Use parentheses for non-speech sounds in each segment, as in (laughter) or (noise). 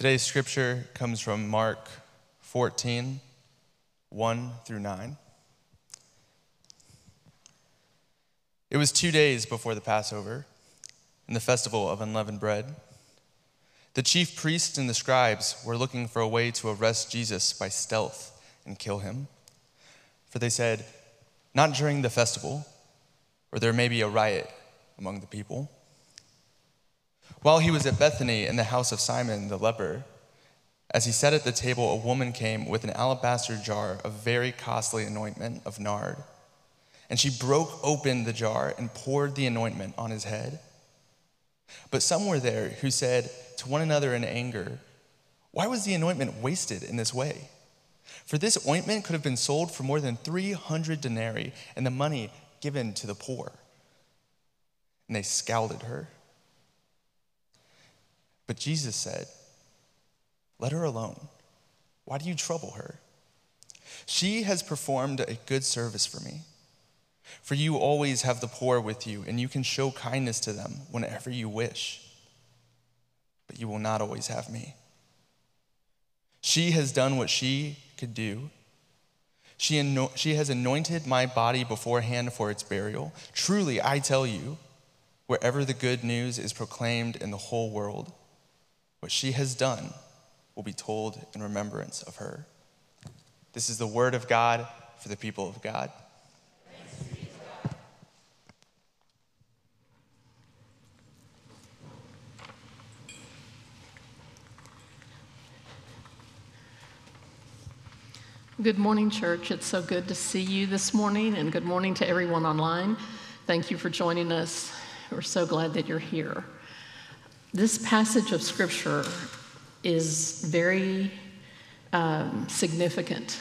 Today's scripture comes from Mark 14, 1 through 9. It was two days before the Passover and the festival of unleavened bread. The chief priests and the scribes were looking for a way to arrest Jesus by stealth and kill him. For they said, Not during the festival, or there may be a riot among the people. While he was at Bethany in the house of Simon the leper, as he sat at the table, a woman came with an alabaster jar of very costly anointment of nard. And she broke open the jar and poured the anointment on his head. But some were there who said to one another in anger, Why was the anointment wasted in this way? For this ointment could have been sold for more than 300 denarii and the money given to the poor. And they scowled at her. But Jesus said, Let her alone. Why do you trouble her? She has performed a good service for me. For you always have the poor with you, and you can show kindness to them whenever you wish. But you will not always have me. She has done what she could do. She, she has anointed my body beforehand for its burial. Truly, I tell you, wherever the good news is proclaimed in the whole world, what she has done will be told in remembrance of her. This is the word of God for the people of God. Good morning, church. It's so good to see you this morning, and good morning to everyone online. Thank you for joining us. We're so glad that you're here. This passage of scripture is very um, significant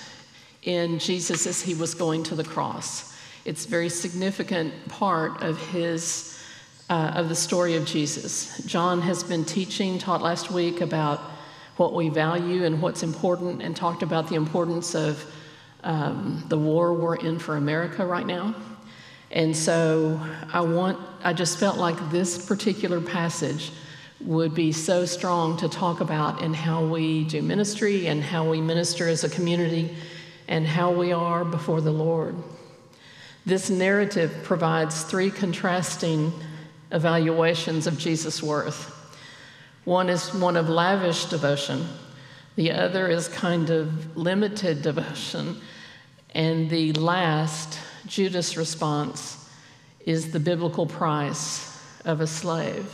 in Jesus as he was going to the cross. It's a very significant part of his uh, of the story of Jesus. John has been teaching, taught last week about what we value and what's important, and talked about the importance of um, the war we're in for America right now. And so I want, I just felt like this particular passage would be so strong to talk about in how we do ministry and how we minister as a community and how we are before the Lord. This narrative provides three contrasting evaluations of Jesus' worth. One is one of lavish devotion, the other is kind of limited devotion, and the last, Judas' response, is the biblical price of a slave.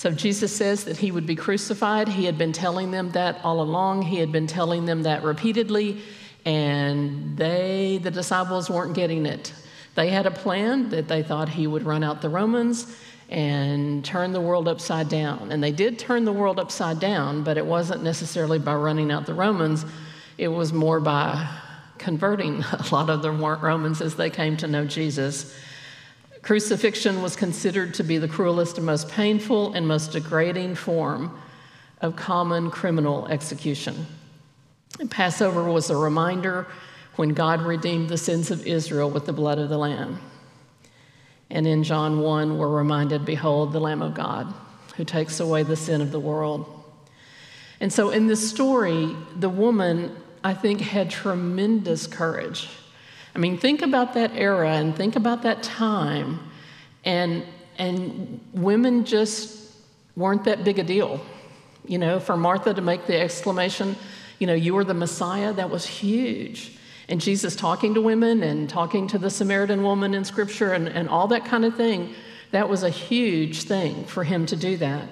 So Jesus says that he would be crucified. He had been telling them that all along. He had been telling them that repeatedly, and they, the disciples, weren't getting it. They had a plan that they thought he would run out the Romans and turn the world upside down. And they did turn the world upside down, but it wasn't necessarily by running out the Romans, it was more by converting (laughs) a lot of the Romans as they came to know Jesus. Crucifixion was considered to be the cruelest and most painful and most degrading form of common criminal execution. And Passover was a reminder when God redeemed the sins of Israel with the blood of the Lamb. And in John 1, we're reminded, Behold, the Lamb of God who takes away the sin of the world. And so in this story, the woman, I think, had tremendous courage. I mean, think about that era and think about that time, and, and women just weren't that big a deal. You know, for Martha to make the exclamation, you know, you are the Messiah, that was huge and Jesus talking to women and talking to the Samaritan woman in scripture and, and all that kind of thing, that was a huge thing for him to do that.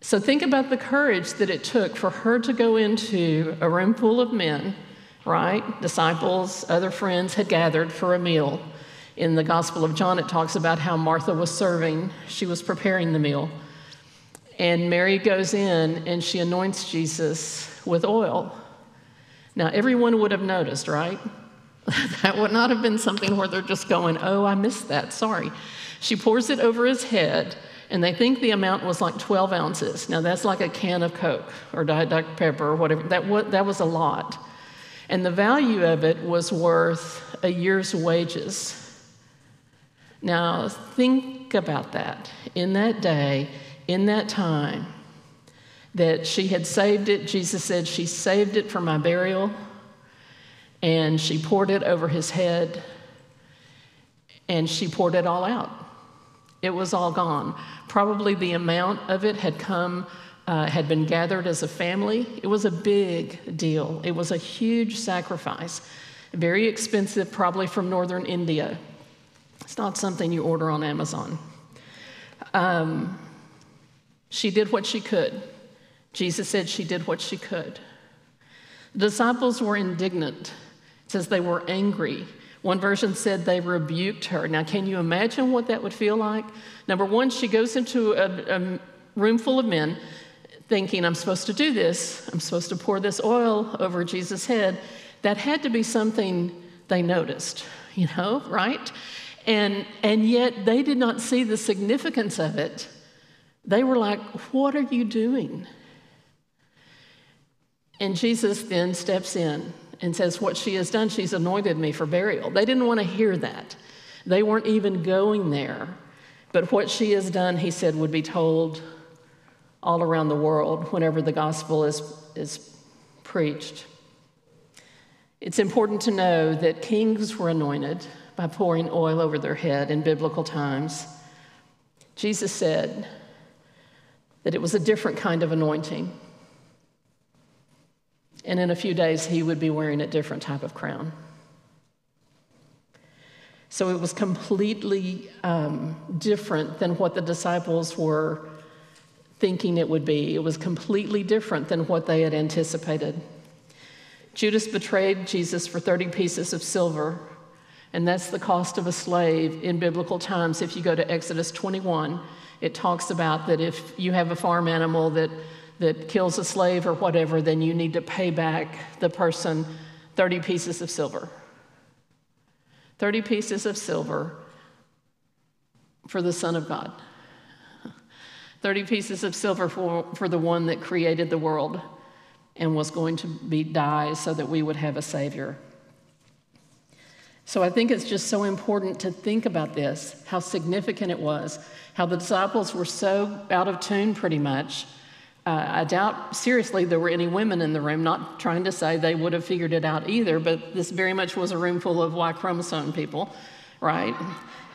So think about the courage that it took for her to go into a room full of men, right? Disciples, other friends had gathered for a meal. In the Gospel of John, it talks about how Martha was serving, she was preparing the meal. And Mary goes in and she anoints Jesus with oil. Now, everyone would have noticed, right? (laughs) that would not have been something where they're just going, oh, I missed that, sorry. She pours it over his head, and they think the amount was like 12 ounces. Now, that's like a can of Coke or Diet Dr. Pepper or whatever. That was, that was a lot. And the value of it was worth a year's wages. Now, think about that. In that day, in that time, that she had saved it. Jesus said, She saved it for my burial. And she poured it over his head. And she poured it all out. It was all gone. Probably the amount of it had come, uh, had been gathered as a family. It was a big deal. It was a huge sacrifice. Very expensive, probably from northern India. It's not something you order on Amazon. Um, she did what she could. Jesus said she did what she could. The disciples were indignant. It says they were angry. One version said they rebuked her. Now, can you imagine what that would feel like? Number one, she goes into a, a room full of men thinking, I'm supposed to do this. I'm supposed to pour this oil over Jesus' head. That had to be something they noticed, (laughs) you know, right? And, and yet they did not see the significance of it. They were like, What are you doing? And Jesus then steps in and says, What she has done, she's anointed me for burial. They didn't want to hear that. They weren't even going there. But what she has done, he said, would be told all around the world whenever the gospel is, is preached. It's important to know that kings were anointed by pouring oil over their head in biblical times. Jesus said that it was a different kind of anointing. And in a few days, he would be wearing a different type of crown. So it was completely um, different than what the disciples were thinking it would be. It was completely different than what they had anticipated. Judas betrayed Jesus for 30 pieces of silver, and that's the cost of a slave in biblical times. If you go to Exodus 21, it talks about that if you have a farm animal that that kills a slave or whatever, then you need to pay back the person 30 pieces of silver. 30 pieces of silver for the Son of God. 30 pieces of silver for, for the one that created the world and was going to be die so that we would have a Savior. So I think it's just so important to think about this, how significant it was, how the disciples were so out of tune pretty much uh, I doubt seriously there were any women in the room, not trying to say they would have figured it out either, but this very much was a room full of Y chromosome people, right?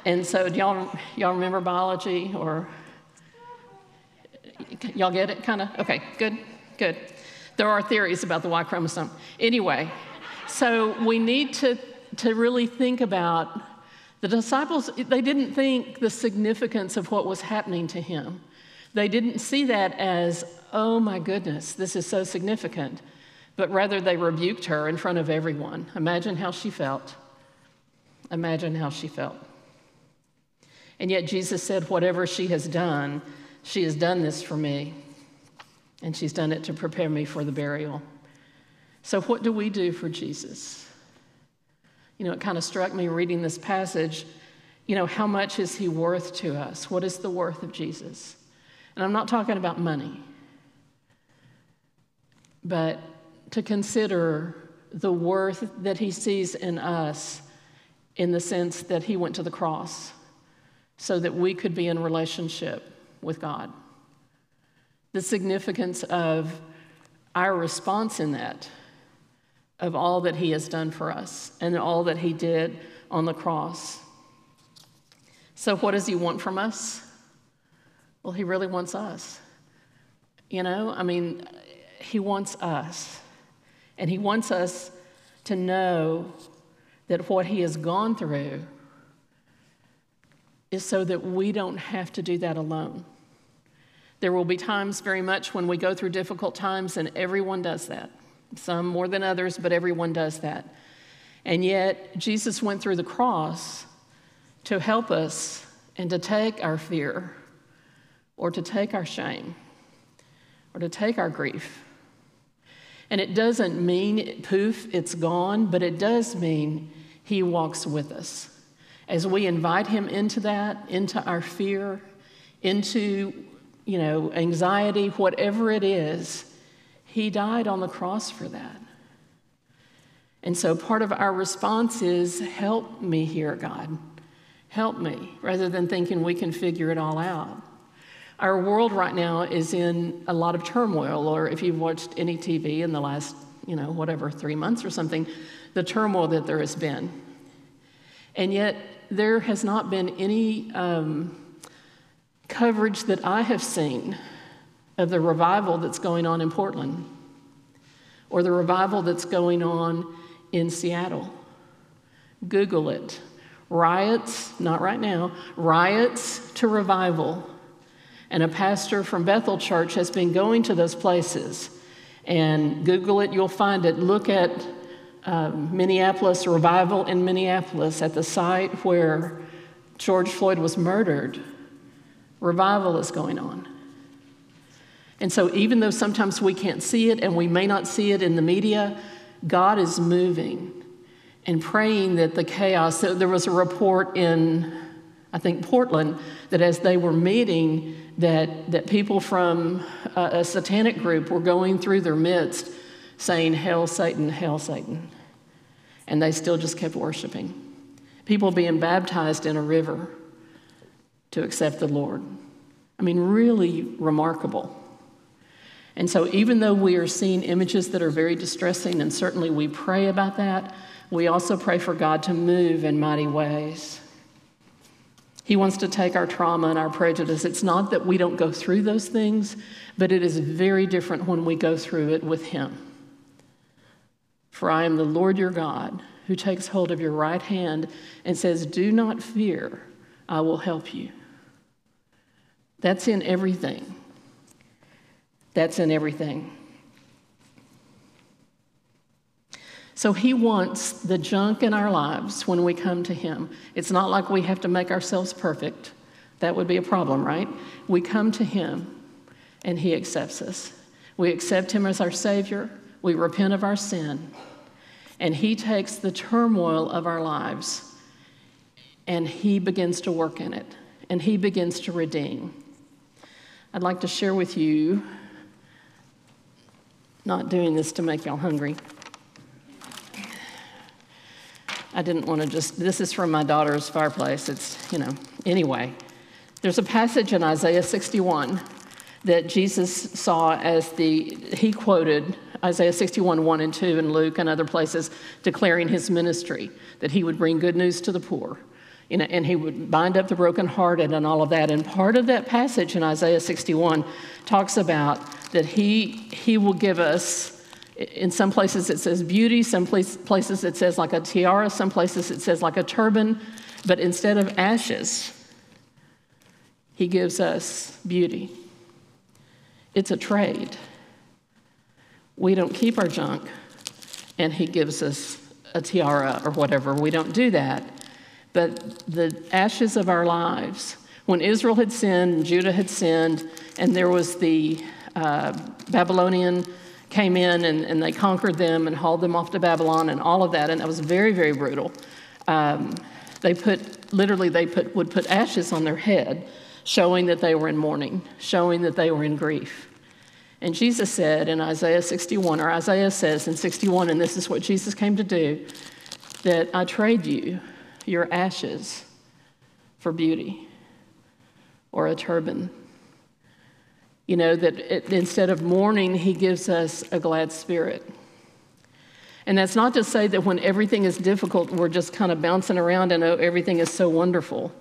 And so, do y'all, y'all remember biology or y'all get it kind of? Okay, good, good. There are theories about the Y chromosome. Anyway, so we need to, to really think about the disciples, they didn't think the significance of what was happening to him. They didn't see that as, oh my goodness, this is so significant, but rather they rebuked her in front of everyone. Imagine how she felt. Imagine how she felt. And yet Jesus said, Whatever she has done, she has done this for me, and she's done it to prepare me for the burial. So, what do we do for Jesus? You know, it kind of struck me reading this passage. You know, how much is he worth to us? What is the worth of Jesus? And I'm not talking about money, but to consider the worth that he sees in us in the sense that he went to the cross so that we could be in relationship with God. The significance of our response in that, of all that he has done for us and all that he did on the cross. So, what does he want from us? Well, he really wants us. You know, I mean, he wants us. And he wants us to know that what he has gone through is so that we don't have to do that alone. There will be times very much when we go through difficult times, and everyone does that. Some more than others, but everyone does that. And yet, Jesus went through the cross to help us and to take our fear or to take our shame or to take our grief. And it doesn't mean poof, it's gone, but it does mean He walks with us. As we invite Him into that, into our fear, into, you know, anxiety, whatever it is, He died on the cross for that. And so part of our response is, Help me here, God. Help me, rather than thinking we can figure it all out. Our world right now is in a lot of turmoil, or if you've watched any TV in the last, you know, whatever, three months or something, the turmoil that there has been. And yet, there has not been any um, coverage that I have seen of the revival that's going on in Portland or the revival that's going on in Seattle. Google it. Riots, not right now, riots to revival. And a pastor from Bethel Church has been going to those places. And Google it, you'll find it. Look at uh, Minneapolis, revival in Minneapolis, at the site where George Floyd was murdered. Revival is going on. And so, even though sometimes we can't see it and we may not see it in the media, God is moving and praying that the chaos. There was a report in, I think, Portland, that as they were meeting, that, that people from a, a satanic group were going through their midst saying, Hail Satan, Hail Satan. And they still just kept worshiping. People being baptized in a river to accept the Lord. I mean, really remarkable. And so, even though we are seeing images that are very distressing, and certainly we pray about that, we also pray for God to move in mighty ways. He wants to take our trauma and our prejudice. It's not that we don't go through those things, but it is very different when we go through it with Him. For I am the Lord your God who takes hold of your right hand and says, Do not fear, I will help you. That's in everything. That's in everything. So he wants the junk in our lives when we come to him. It's not like we have to make ourselves perfect. That would be a problem, right? We come to him and he accepts us. We accept him as our Savior. We repent of our sin. And he takes the turmoil of our lives and he begins to work in it and he begins to redeem. I'd like to share with you not doing this to make y'all hungry. I didn't want to just, this is from my daughter's fireplace. It's, you know, anyway. There's a passage in Isaiah 61 that Jesus saw as the, he quoted Isaiah 61, 1 and 2, and Luke and other places declaring his ministry, that he would bring good news to the poor. You know, and he would bind up the brokenhearted and all of that. And part of that passage in Isaiah 61 talks about that he, he will give us, in some places it says beauty, some place, places it says like a tiara, some places it says like a turban, but instead of ashes, he gives us beauty. It's a trade. We don't keep our junk, and he gives us a tiara or whatever. We don't do that. But the ashes of our lives, when Israel had sinned, Judah had sinned, and there was the uh, Babylonian came in and, and, they conquered them and hauled them off to Babylon and all of that, and that was very, very brutal. Um, they put, literally, they put, would put ashes on their head, showing that they were in mourning, showing that they were in grief. And Jesus said in Isaiah 61, or Isaiah says in 61, and this is what Jesus came to do, that I trade you your ashes for beauty or a turban you know, that it, instead of mourning, he gives us a glad spirit. And that's not to say that when everything is difficult, we're just kind of bouncing around and oh, everything is so wonderful.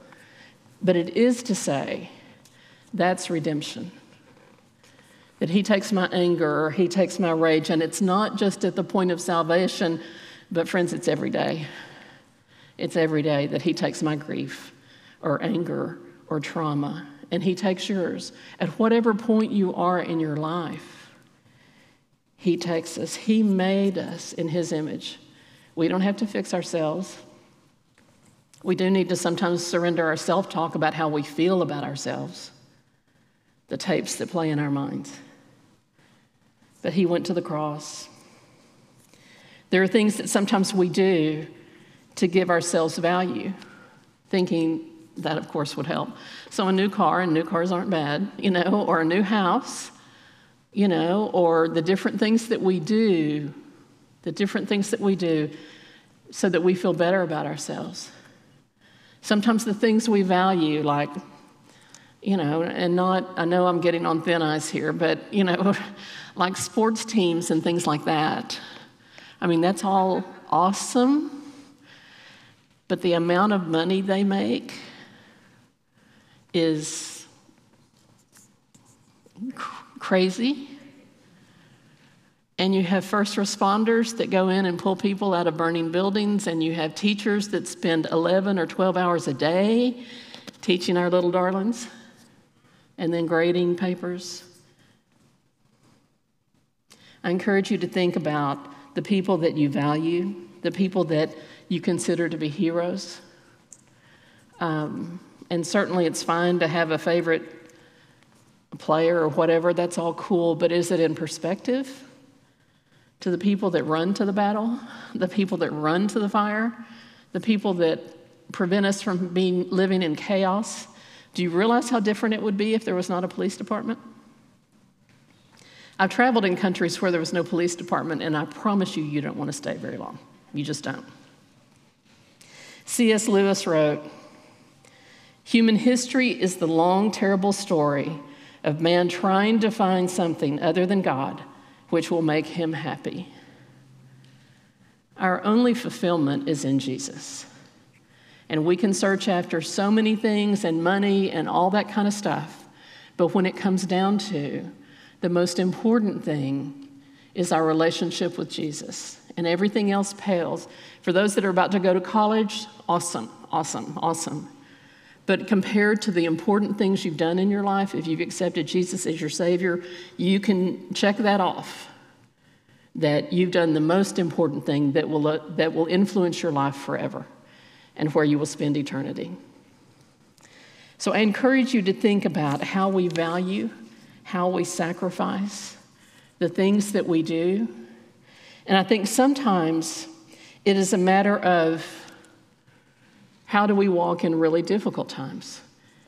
But it is to say that's redemption. That he takes my anger or he takes my rage, and it's not just at the point of salvation, but friends, it's every day. It's every day that he takes my grief or anger or trauma and He takes yours. At whatever point you are in your life, He takes us. He made us in His image. We don't have to fix ourselves. We do need to sometimes surrender our self talk about how we feel about ourselves, the tapes that play in our minds. But He went to the cross. There are things that sometimes we do to give ourselves value, thinking that, of course, would help. So, a new car, and new cars aren't bad, you know, (laughs) or a new house, you know, or the different things that we do, the different things that we do so that we feel better about ourselves. Sometimes the things we value, like you know, and not, I know I'm getting on thin ice here, but, you know, (laughs) like sports teams and things like that. I mean, that's all awesome, but the amount of money they make is crazy. And you have first responders that go in and pull people out of burning buildings, and you have teachers that spend 11 or 12 hours a day teaching our little darlings and then grading papers. I encourage you to think about the people that you value, the people that you consider to be heroes. Um, and certainly it's fine to have a favorite player or whatever, that's all cool, but is it in perspective? To the people that run to the battle, the people that run to the fire, the people that prevent us from being living in chaos, do you realize how different it would be if there was not a police department? I've traveled in countries where there was no police department, and I promise you, you don't want to stay very long. You just don't. C.S. Lewis wrote Human history is the long, terrible story of man trying to find something other than God which will make him happy. Our only fulfillment is in Jesus. And we can search after so many things and money and all that kind of stuff. But when it comes down to the most important thing is our relationship with Jesus. And everything else pales. For those that are about to go to college, awesome, awesome, awesome. But compared to the important things you've done in your life, if you've accepted Jesus as your Savior, you can check that off. That you've done the most important thing that will, uh, that will influence your life forever and where you will spend eternity. So I encourage you to think about how we value, how we sacrifice, the things that we do. And I think sometimes it is a matter of how do we walk in really difficult times?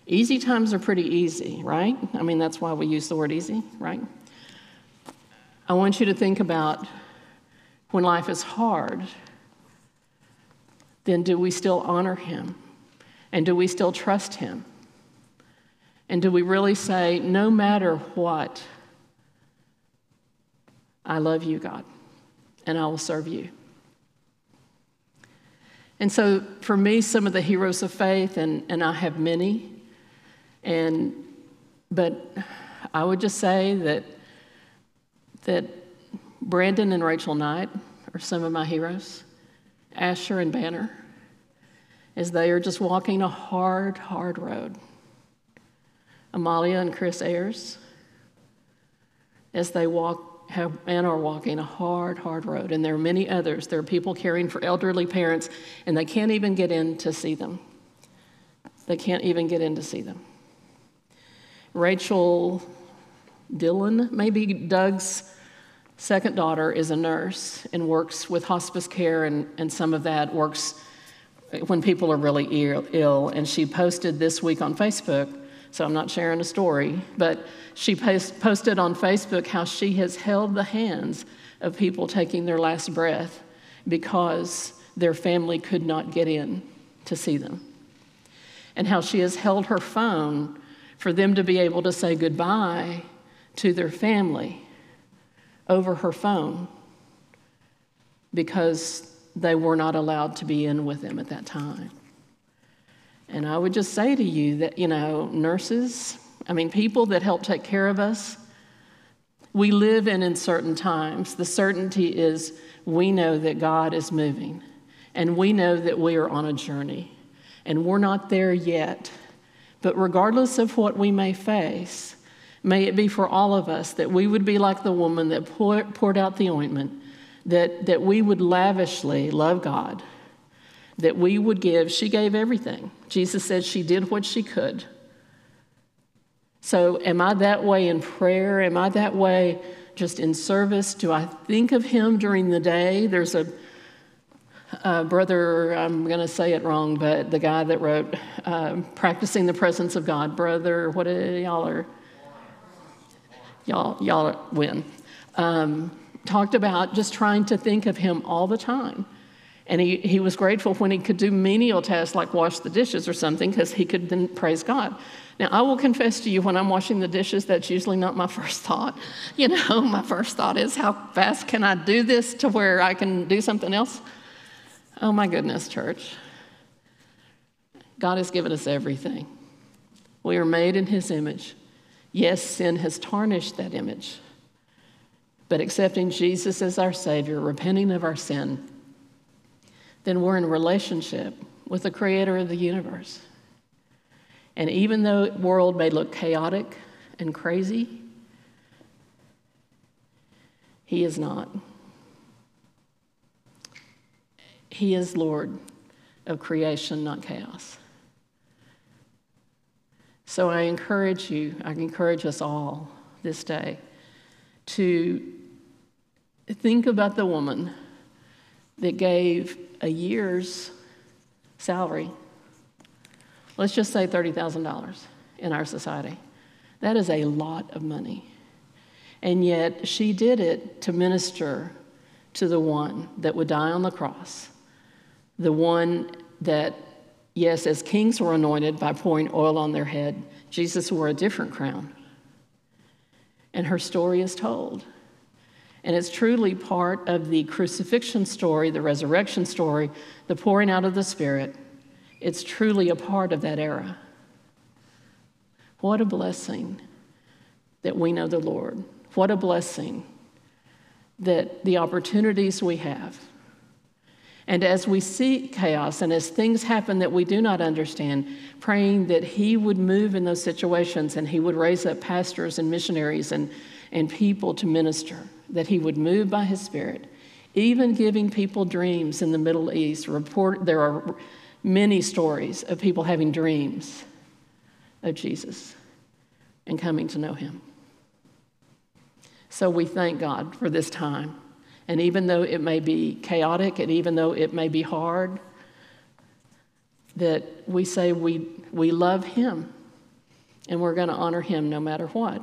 Easy times are pretty easy, right? I mean, that's why we use the word easy, right? I want you to think about when life is hard then do we still honor him? And do we still trust him? And do we really say, no matter what, I love you, God, and I will serve you? And so, for me, some of the heroes of faith, and, and I have many, and but I would just say that that Brandon and Rachel Knight are some of my heroes. Asher and Banner as they are just walking a hard, hard road. Amalia and Chris Ayers as they walk have, and are walking a hard, hard road. And there are many others. There are people caring for elderly parents, and they can't even get in to see them. They can't even get in to see them. Rachel Dillon, maybe Doug's second daughter is a nurse and works with hospice care, and, and some of that works when people are really Ill. And she posted this week on Facebook, so I'm not sharing a story, but she post, posted on Facebook how she has held the hands of people taking their last breath because their family could not get in to see them. And how she has held her phone for them to be able to say goodbye to their family over her phone because they were not allowed to be in with them at that time. And I would just say to you that, you know, nurses, I mean, people that help take care of us, we live in uncertain times. The certainty is we know that God is moving, and we know that we are on a journey, and we're not there yet. But regardless of what we may face, May it be for all of us that we would be like the woman that poured out the ointment, that, that we would lavishly love God, that we would give. She gave everything. Jesus said she did what she could. So, am I that way in prayer? Am I that way just in service? Do I think of Him during the day? There's a, a brother, I'm going to say it wrong, but the guy that wrote uh, Practicing the Presence of God, brother, what y'all are? y'all, y'all win, um, talked about just trying to think of him all the time. And he, he was grateful when he could do menial tasks like wash the dishes or something because he could then praise God. Now, I will confess to you, when I'm washing the dishes, that's usually not my (laughs) first thought. You know, (laughs) my first thought is, how fast can I do this to where I can do something else? Oh, my goodness, church. God has given us everything. We are made in His image. Yes, sin has tarnished that image, but accepting Jesus as our Savior, repenting of our sin, then we're in relationship with the Creator of the universe. And even though the world may look chaotic and crazy, He is not. He is Lord of creation, not chaos. So I encourage you, I encourage us all this day to think about the woman that gave a year's salary, let's just say $30,000 in our society. That is a lot of money. And yet she did it to minister to the one that would die on the cross, the one that Yes, as kings were anointed by pouring oil on their head, Jesus wore a different crown. And her story is told. And it's truly part of the crucifixion story, the resurrection story, the pouring out of the Spirit. It's truly a part of that era. What a blessing that we know the Lord. What a blessing that the opportunities we have and as we see chaos and as things happen that we do not understand, praying that He would move in those situations and He would raise up pastors and missionaries and, and people to minister, that He would move by His Spirit, even giving people dreams in the Middle East. Report, there are many stories of people having dreams of Jesus and coming to know Him. So we thank God for this time. And even though it may be chaotic and even though it may be hard, that we say we, we love Him and we're going to honor Him no matter what.